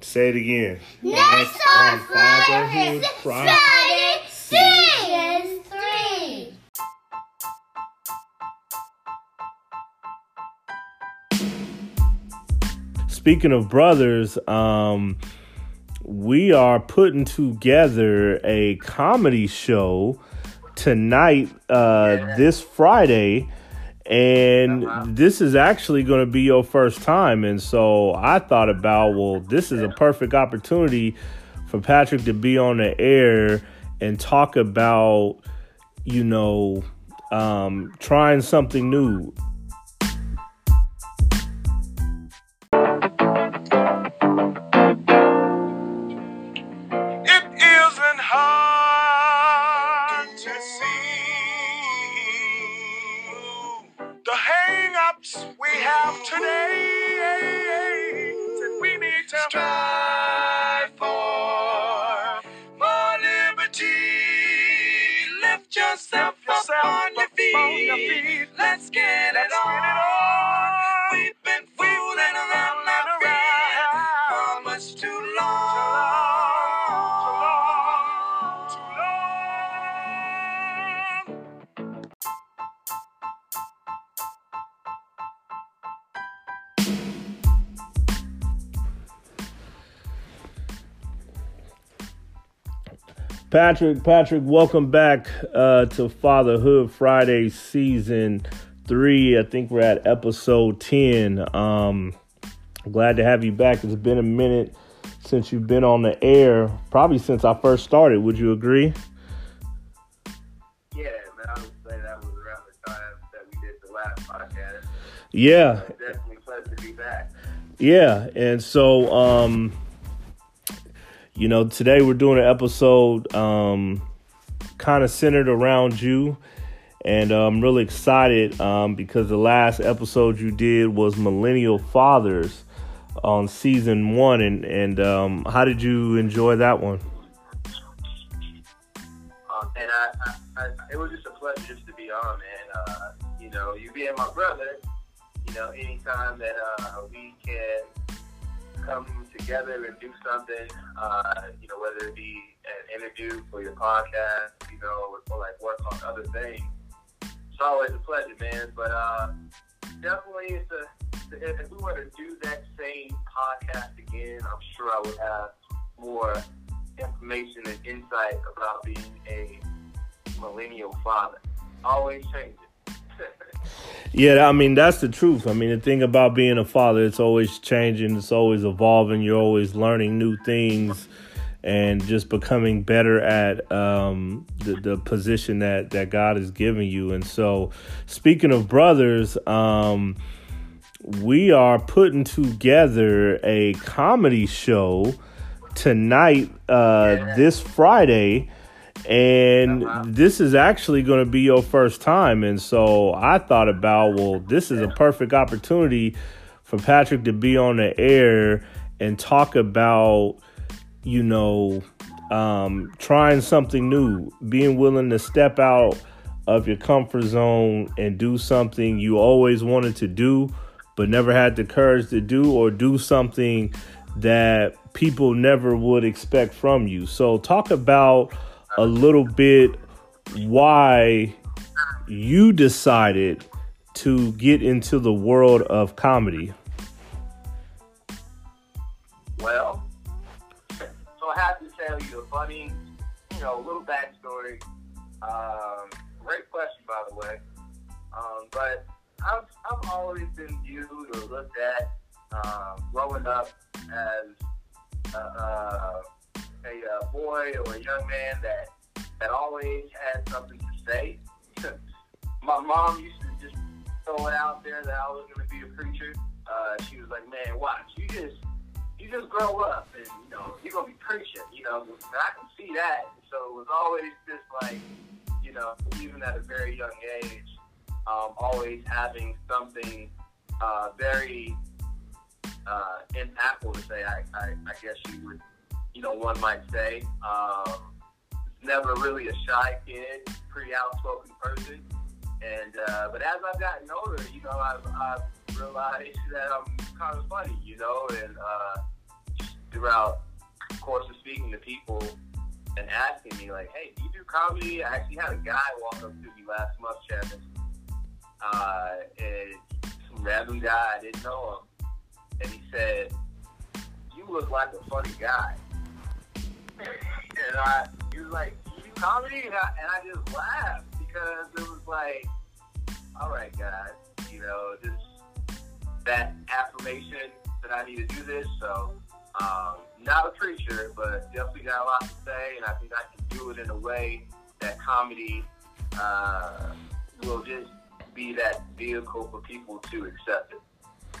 Say it again. Next on Fatherhood Friday, Season 3. Speaking of brothers, um, we are putting together a comedy show tonight, uh, Yeah. this Friday. And Uh-huh. this is actually going to be your first time. And so I thought about, well, this is a perfect opportunity for Patrick to be on the air and talk about, you know, um, trying something new. Patrick, Patrick, welcome back uh, to Fatherhood Friday season three. I think we're at episode ten. Um, glad to have you back. It's been a minute since you've been on the air, probably since I first started. Would you agree? Yeah, man, I would say that was around the time that we did the last podcast. Yeah, definitely pleasant to be back. Yeah, and so um you know, today we're doing an episode um kind of centered around you and uh, I'm really excited um because the last episode you did was Millennial Fathers on season 1 and and um how did you enjoy that one? Um, and I, I, I, it was just a pleasure just to be on, man. Uh, you know, you being my brother, you know, anytime that uh, we can come together and do something, uh, you know, whether it be an interview for your podcast, you know, or like work on other things, it's always a pleasure, man. But uh, definitely, it's a if if we were to do that same podcast again, I'm sure I would have more information and insight about being a millennial father. Always changing. Yeah, I mean that's the truth. I mean the thing about being a father, it's always changing, it's always evolving. You're always learning new things and just becoming better at um, the the position that that God has given you. And so, speaking of brothers, um, we are putting together a comedy show tonight, uh, Yeah. this Friday. And Uh-huh. this is actually going to be your first time. And so I thought about, well, this is a perfect opportunity for Patrick to be on the air and talk about, you know, um, trying something new, being willing to step out of your comfort zone and do something you always wanted to do, but never had the courage to do, or do something that people never would expect from you. So, talk about a little bit why you decided to get into the world of comedy. Well, so I have to tell you a funny, you know, little backstory. Um, great question, by the way. Um, but I've, I've always been viewed or looked at um, growing up as a, a, a, uh boy or a young man that that always had something to say. My mom used to just throw it out there that I was going to be a preacher. Uh, she was like, "Man, watch, you just you just grow up and you know you're gonna be preaching, you know. And I can see that. So it was always just like, you know, even at a very young age, um, always having something uh, very uh, impactful to say. I, I, I guess you would, you know, one might say. Um, never really a shy kid, pretty outspoken person. And uh, but as I've gotten older, you know, I've, I've realized that I'm kind of funny, you know, and uh, throughout the course of speaking to people and asking me like, "Hey, do you do comedy?" I actually had a guy walk up to me last month, Chapman. Uh, and some random guy I didn't know him, and he said, "You look like a funny guy." And I, he was like, "You comedy?" And I, and I just laughed because it was like, "All right, guys, you know, just that affirmation that I need to do this." So. Um, not a preacher, but definitely got a lot to say, and I think I can do it in a way that comedy uh, will just be that vehicle for people to accept it.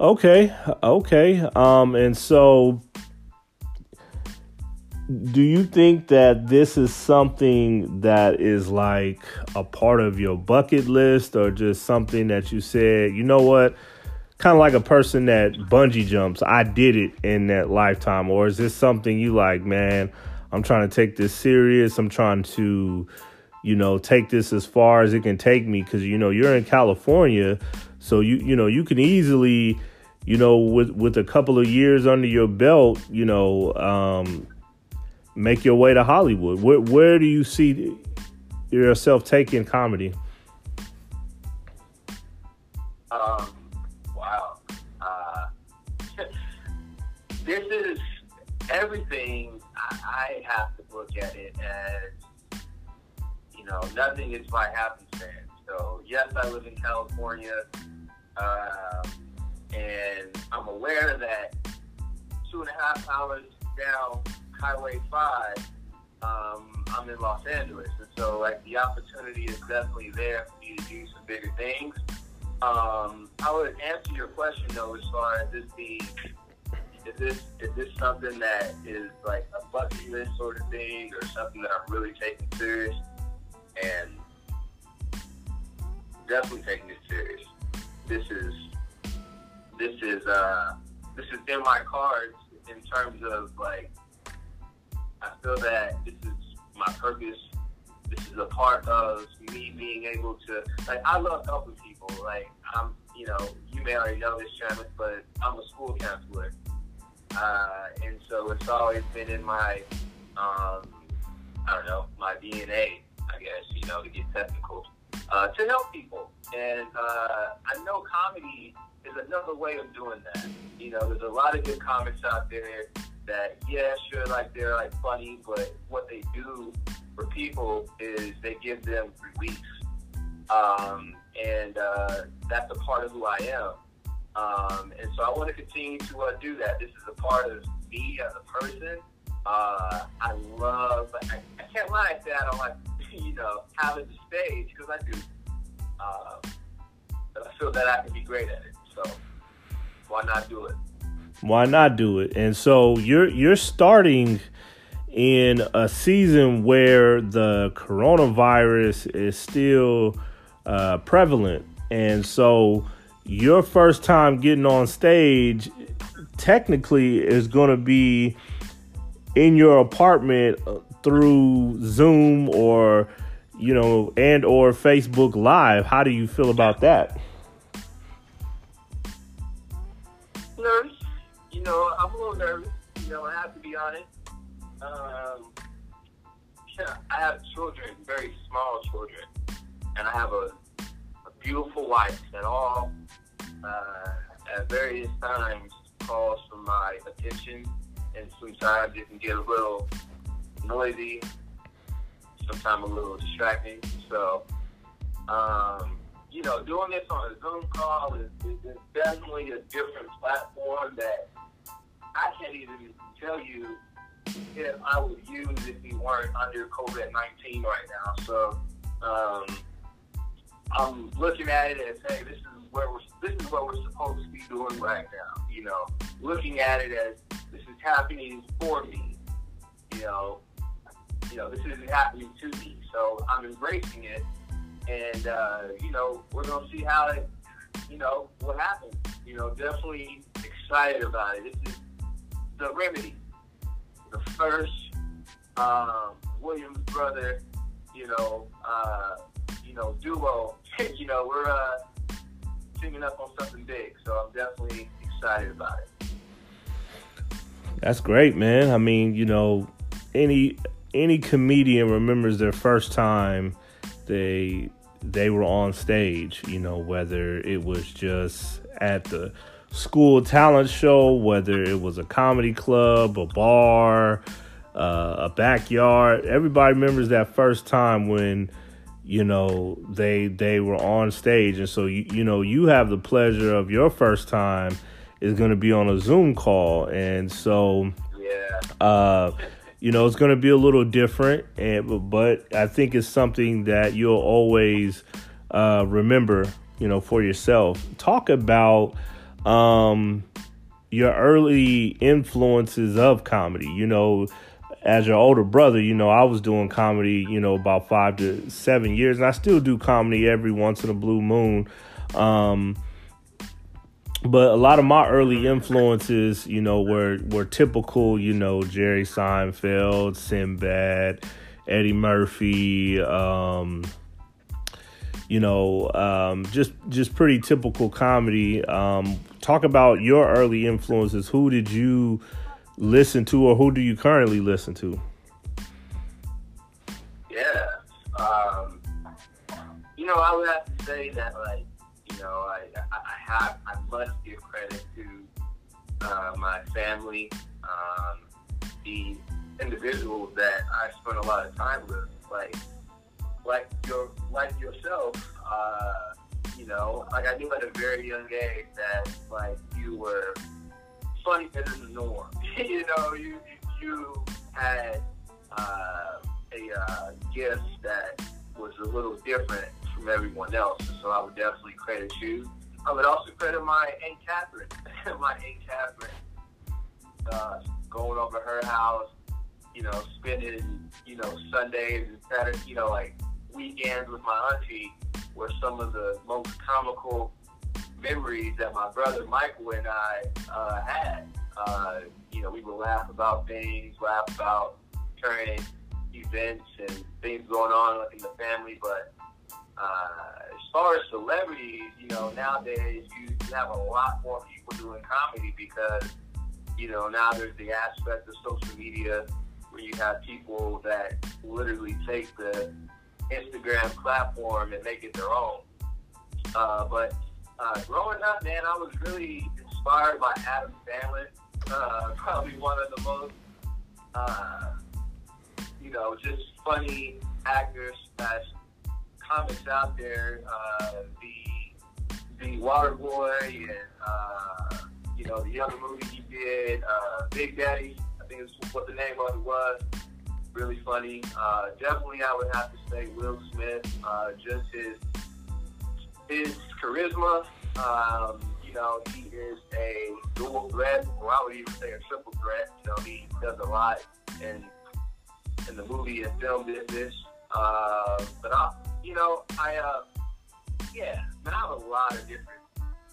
Okay, okay. Um, and so, do you think that this is something that is like a part of your bucket list, or just something that you said, you know what? kind of like a person that bungee jumps. I did it in that lifetime, or is this something you like, man? I'm trying to take this serious. I'm trying to, you know, take this as far as it can take me because you know you're in California, so you you know you can easily, you know, with with a couple of years under your belt, you know, um, make your way to Hollywood. Where where do you see yourself taking comedy? Um, this is everything. I, have to look at it as you know, nothing is by happenstance. So yes, I live in California, uh, and I'm aware that two and a half hours down Highway Five, um, I'm in Los Angeles, and so like the opportunity is definitely there for me to do some bigger things. Um, I would answer your question though, as far as this being is this is this something that is like a bucket list sort of thing, or something that I'm really taking serious? And definitely taking it serious. This is this is uh this is in my cards in terms of like I feel that this is my purpose. This is a part of me being able to like I love helping people. Like I'm you know, you may already know this, Travis, but I'm a school counselor. Uh, and so it's always been in my, um, I don't know, my DNA, I guess, you know, to get technical, uh, to help people. And uh, I know comedy is another way of doing that. You know, there's a lot of good comics out there that, yeah, sure, like they're like funny, but what they do for people is they give them relief. Um, and uh, that's a part of who I am. Um, and so I want to continue to uh, do that. This is a part of me as a person. Uh, I love, I, I can't lie and say I don't like, you know, having the stage because I do. Uh, I feel that I can be great at it. So why not do it? Why not do it? And so you're you're starting in a season where the coronavirus is still uh, prevalent, and so your first time getting on stage technically is going to be in your apartment through Zoom or you know and or Facebook live. How do you feel about that know I'm a little nervous you know I have to be honest um, yeah, I have children very small children and I have a, a beautiful wife that all uh, at various times calls for my attention, and sometimes it can get a little noisy, sometimes a little distracting. So, um, you know, doing this on a Zoom call is, is definitely a different platform that I can't even tell you if I would use if we weren't under COVID 19 right now. So, um, I'm looking at it as, hey, this is where we're this is what we're supposed to be doing right now. You know, looking at it as this is happening for me. You know, you know this isn't happening to me. So I'm embracing it, and uh, you know we're gonna see how it, you know, what happens. You know, definitely excited about it. This is the remedy, the first um, Williams brother, you know, uh, you know, duo. you know, we're uh, teaming up on something big. So I'm definitely excited about it. That's great, man. I mean, you know, any any comedian remembers their first time they they were on stage, you know, whether it was just at the school talent show, whether it was a comedy club, a bar, uh, a backyard. Everybody remembers that first time when you know they they were on stage, and so you you know you have the pleasure of your first time is going to be on a Zoom call, and so Yeah. uh, you know, it's going to be a little different, and but I think it's something that you'll always uh, remember, you know, for yourself. Talk about um, your early influences of comedy. You know, as your older brother, you know, I was doing comedy, you know, about five to seven years, and I still do comedy every once in a blue moon. Um, but a lot of my early influences, you know, were were typical, you know, Jerry Seinfeld, Sinbad, Eddie Murphy, um, you know, um, just just pretty typical comedy. Um, talk about your early influences. Who did you listen to, or who do you currently listen to? Yeah. Um, you know, I would have to say that, like, you know, I, I, have, I must give credit to uh, my family, um, the individuals that I spent a lot of time with, like, like your, like yourself. Uh, you know, like I knew at a very young age that, like, you were funnier than the norm. you know, you you had uh, a uh, gift that was a little different from everyone else. So I would definitely credit you. I would also credit my Aunt Catherine. my Aunt Catherine. Uh, going over her house, you know, spending, you know, Sundays and Saturdays, you know, like weekends with my auntie were some of the most comical memories that my brother Michael and I uh, had. Uh, you know, we would laugh about things, laugh about current events and things going on in the family. But uh, as far as celebrities, you know, nowadays you have a lot more people doing comedy because, you know, now there's the aspect of social media where you have people that literally take the Instagram platform and make it their own. Uh, but uh, growing up, man, I was really inspired by Adam Sandler. Uh, probably one of the most, uh, you know, just funny actors slash comics out there. Uh, the the Water Boy and uh, you know the other movie he did, uh, Big Daddy. I think is what the name of it was. Really funny. Uh, definitely, I would have to say Will Smith. Uh, just his his charisma. Um, you know, he is a dual threat, or I would even say a triple threat. You know, he does a lot in in the movie and film business. Uh, but I, you know, I, uh, yeah, man, I have a lot of different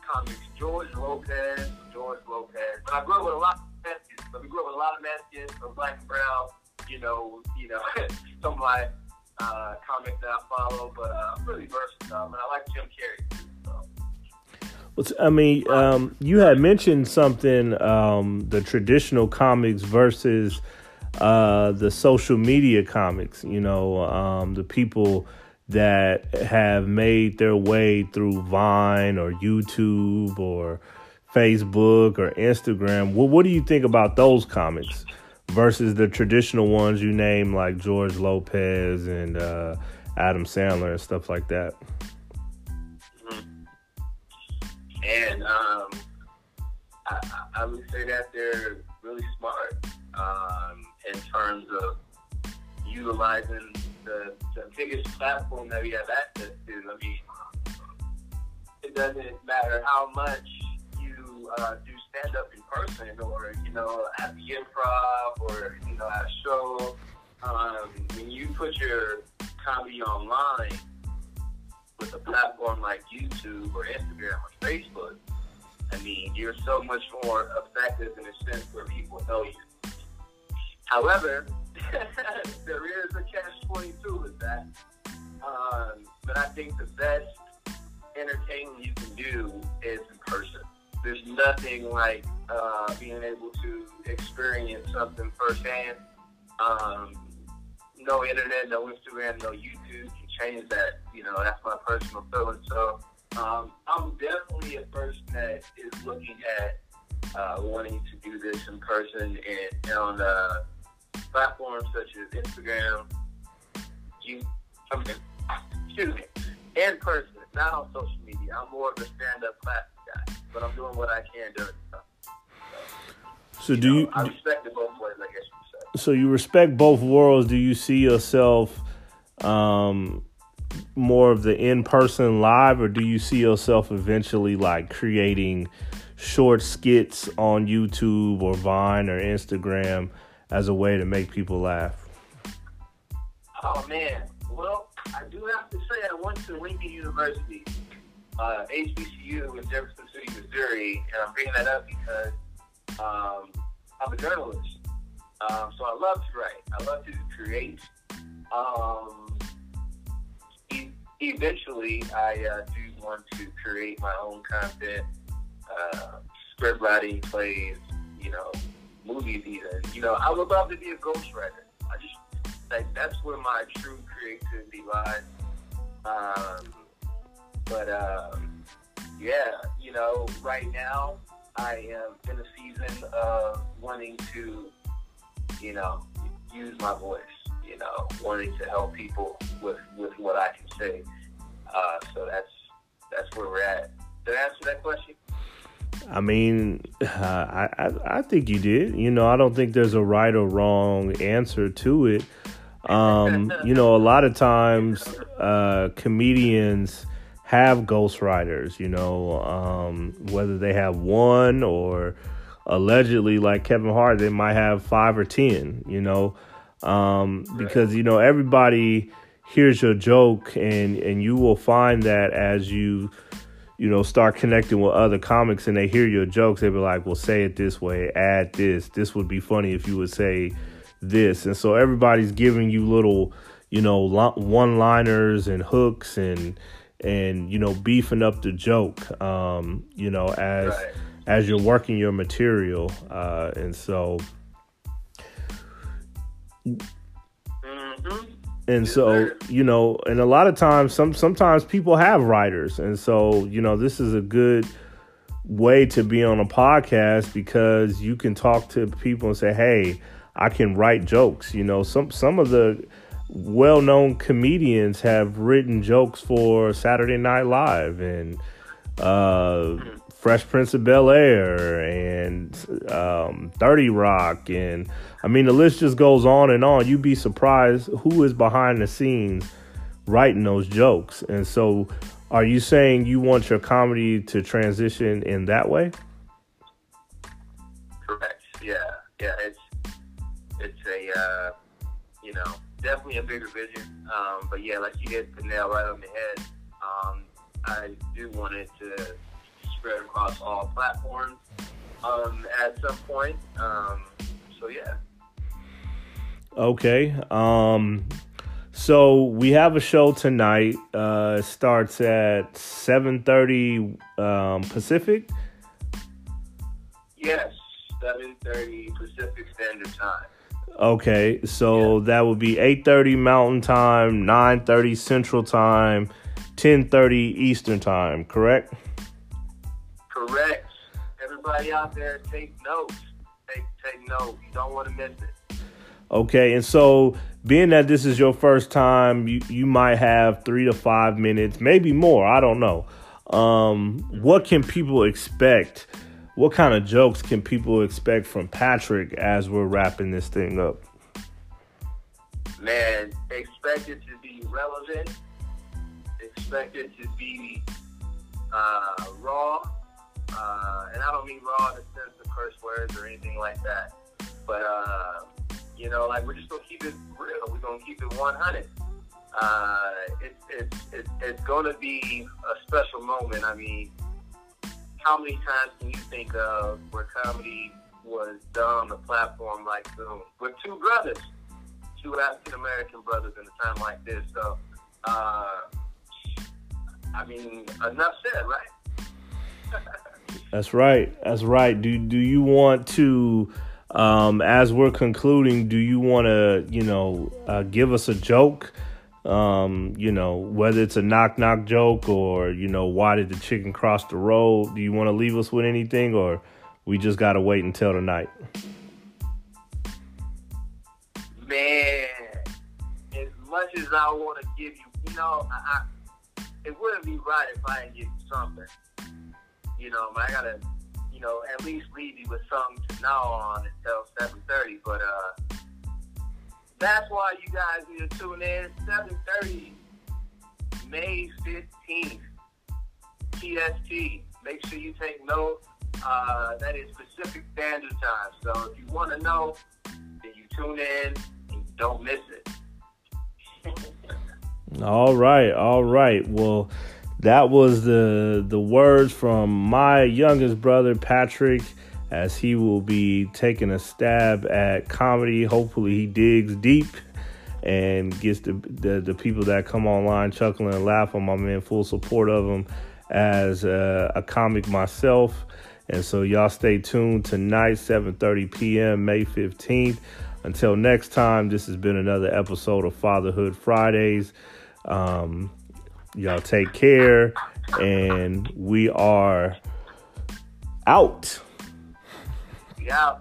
comics. George Lopez, George Lopez. But I grew up with a lot of Mexicans. But we grew up with a lot of Mexicans, from black and brown. You know, you know, some of my uh, comics that I follow. But uh, I'm really versatile, and I like Jim Carrey. too. What's, I mean, um, you had mentioned something, um, the traditional comics versus uh, the social media comics, you know, um, the people that have made their way through Vine or YouTube or Facebook or Instagram. What, what do you think about those comics versus the traditional ones you name like George Lopez and uh, Adam Sandler and stuff like that? And um, I, I- I would say that they're really smart um, in terms of utilizing the, the biggest platform that we have access to. I mean, it doesn't matter how much you uh, do stand up in person or, you know, at the improv or, you know, at a show. Um, when you put your comedy online with a platform like YouTube or Instagram or Facebook, I mean, you're so much more effective in a sense where people know you. However, there is a catch-22 with that. Um, but I think the best entertainment you nothing like uh, being able to experience something firsthand. Um, no internet, no Instagram, no YouTube can change that. You know, that's my personal feeling. So um, I'm definitely a person that is looking at uh, wanting to do this in person and, on uh, platforms such as Instagram, you, I mean, excuse me, in person, not on social media. I'm more of a stand-up guy, but I'm doing what I can during the time. So do you? I respect it both ways, I guess you could say. So you respect both worlds. Do you see yourself um, more of the in-person live, or do you see yourself eventually like creating short skits on YouTube or Vine or Instagram as a way to make people laugh? Oh man, well, I do have to say I went to Lincoln University, uh, HBCU in Jefferson City, Missouri, and I'm bringing that up because um, I'm a journalist. Um, so I love to write. I love to create. Um, e- eventually, I uh, do want to create my own content, uh, script writing, plays, you know, movies even. You know, I would love to be a ghostwriter. I just like that's where my true creativity lies. Um, but um, yeah, you know, right now I am in a season of wanting to, you know, use my voice. You know, wanting to help people with with what I can say. Uh, so that's that's where we're at. Did I answer that question? I mean, uh, I, I I think you did. You know, I don't think there's a right or wrong answer to it. Um, you know, a lot of times uh, comedians have ghostwriters. You know, um, whether they have one or allegedly, like Kevin Hart, they might have five or ten. You know, um, because you know everybody hears your joke, and and you will find that as you you know, start connecting with other comics and they hear your jokes, they'll be like, well, say it this way, add this. This would be funny if you would say this. And so everybody's giving you little, you know, one liners and hooks and, and, you know, beefing up the joke, um, you know, as, Right. as you're working your material. Uh, and so, Mm-hmm. and so you know and a lot of times some sometimes people have writers and so you know this is a good way to be on a podcast because you can talk to people and say hey i can write jokes you know some some of the well-known comedians have written jokes for saturday night live and uh fresh prince of bel air and um 30 rock and i mean the list just goes on and on you'd be surprised who is behind the scenes writing those jokes and so are you saying you want your comedy to transition in that way Correct. Yeah. Yeah. It's it's a uh, you know definitely a bigger vision. Um, but yeah, like you hit the nail right on the head. Um, I do want it to spread across all platforms um, at some point. Um, so yeah. Okay. Um so we have a show tonight. Uh it starts at 7:30 um Pacific. Yes. Seven thirty Pacific Standard Time. Okay. So that would be 8:30 Mountain Time, 9:30 Central Time, 10:30 Eastern Time, correct? Correct. Everybody out there, take notes. Take take notes. You don't want to miss it. Okay, and so being that this is your first time, you, you might have three to five minutes, maybe more. I don't know. Um, what can people expect? What kind of jokes can people expect from Patrick as we're wrapping this thing up? man, expect it to be relevant, expect it to be uh, raw, uh, and I don't mean raw in the sense of curse words or anything like that, but uh, you know, like we're just gonna keep it real. We're gonna keep it 100. Uh, it's it's it's it's gonna be a special moment. I mean, how many times can you think of where comedy was done on a platform like Zoom with two brothers? two African American brothers in a time like this. So, uh, I mean, enough said, right? That's right. That's right. Do do you want to um, as we're concluding, do you want to, you know, uh, give us a joke? Um, you know, whether it's a knock knock joke or, you know, why did the chicken cross the road? Do you want to leave us with anything or we just got to wait until tonight? Man, as much as I want to give you, you know, I, I, it wouldn't be right if I didn't give you something. You know, I gotta, you know, at least leave you with something to gnaw on until seven thirty. But uh, that's why you guys need to tune in seven thirty, May fifteenth, PST. Make sure you take note. Uh, that is Pacific Standard Time. So if you want to know, then you tune in and don't miss it. all right, all right. Well, that was the the words from my youngest brother Patrick as he will be taking a stab at comedy. Hopefully he digs deep and gets the, the, the people that come online chuckling and laughing. I'm in full support of him as a, a comic myself. And so y'all stay tuned tonight, 7:30 p.m. May 15th. Until next time, this has been another episode of Fatherhood Fridays. Um, y'all take care, and we are out. Yeah.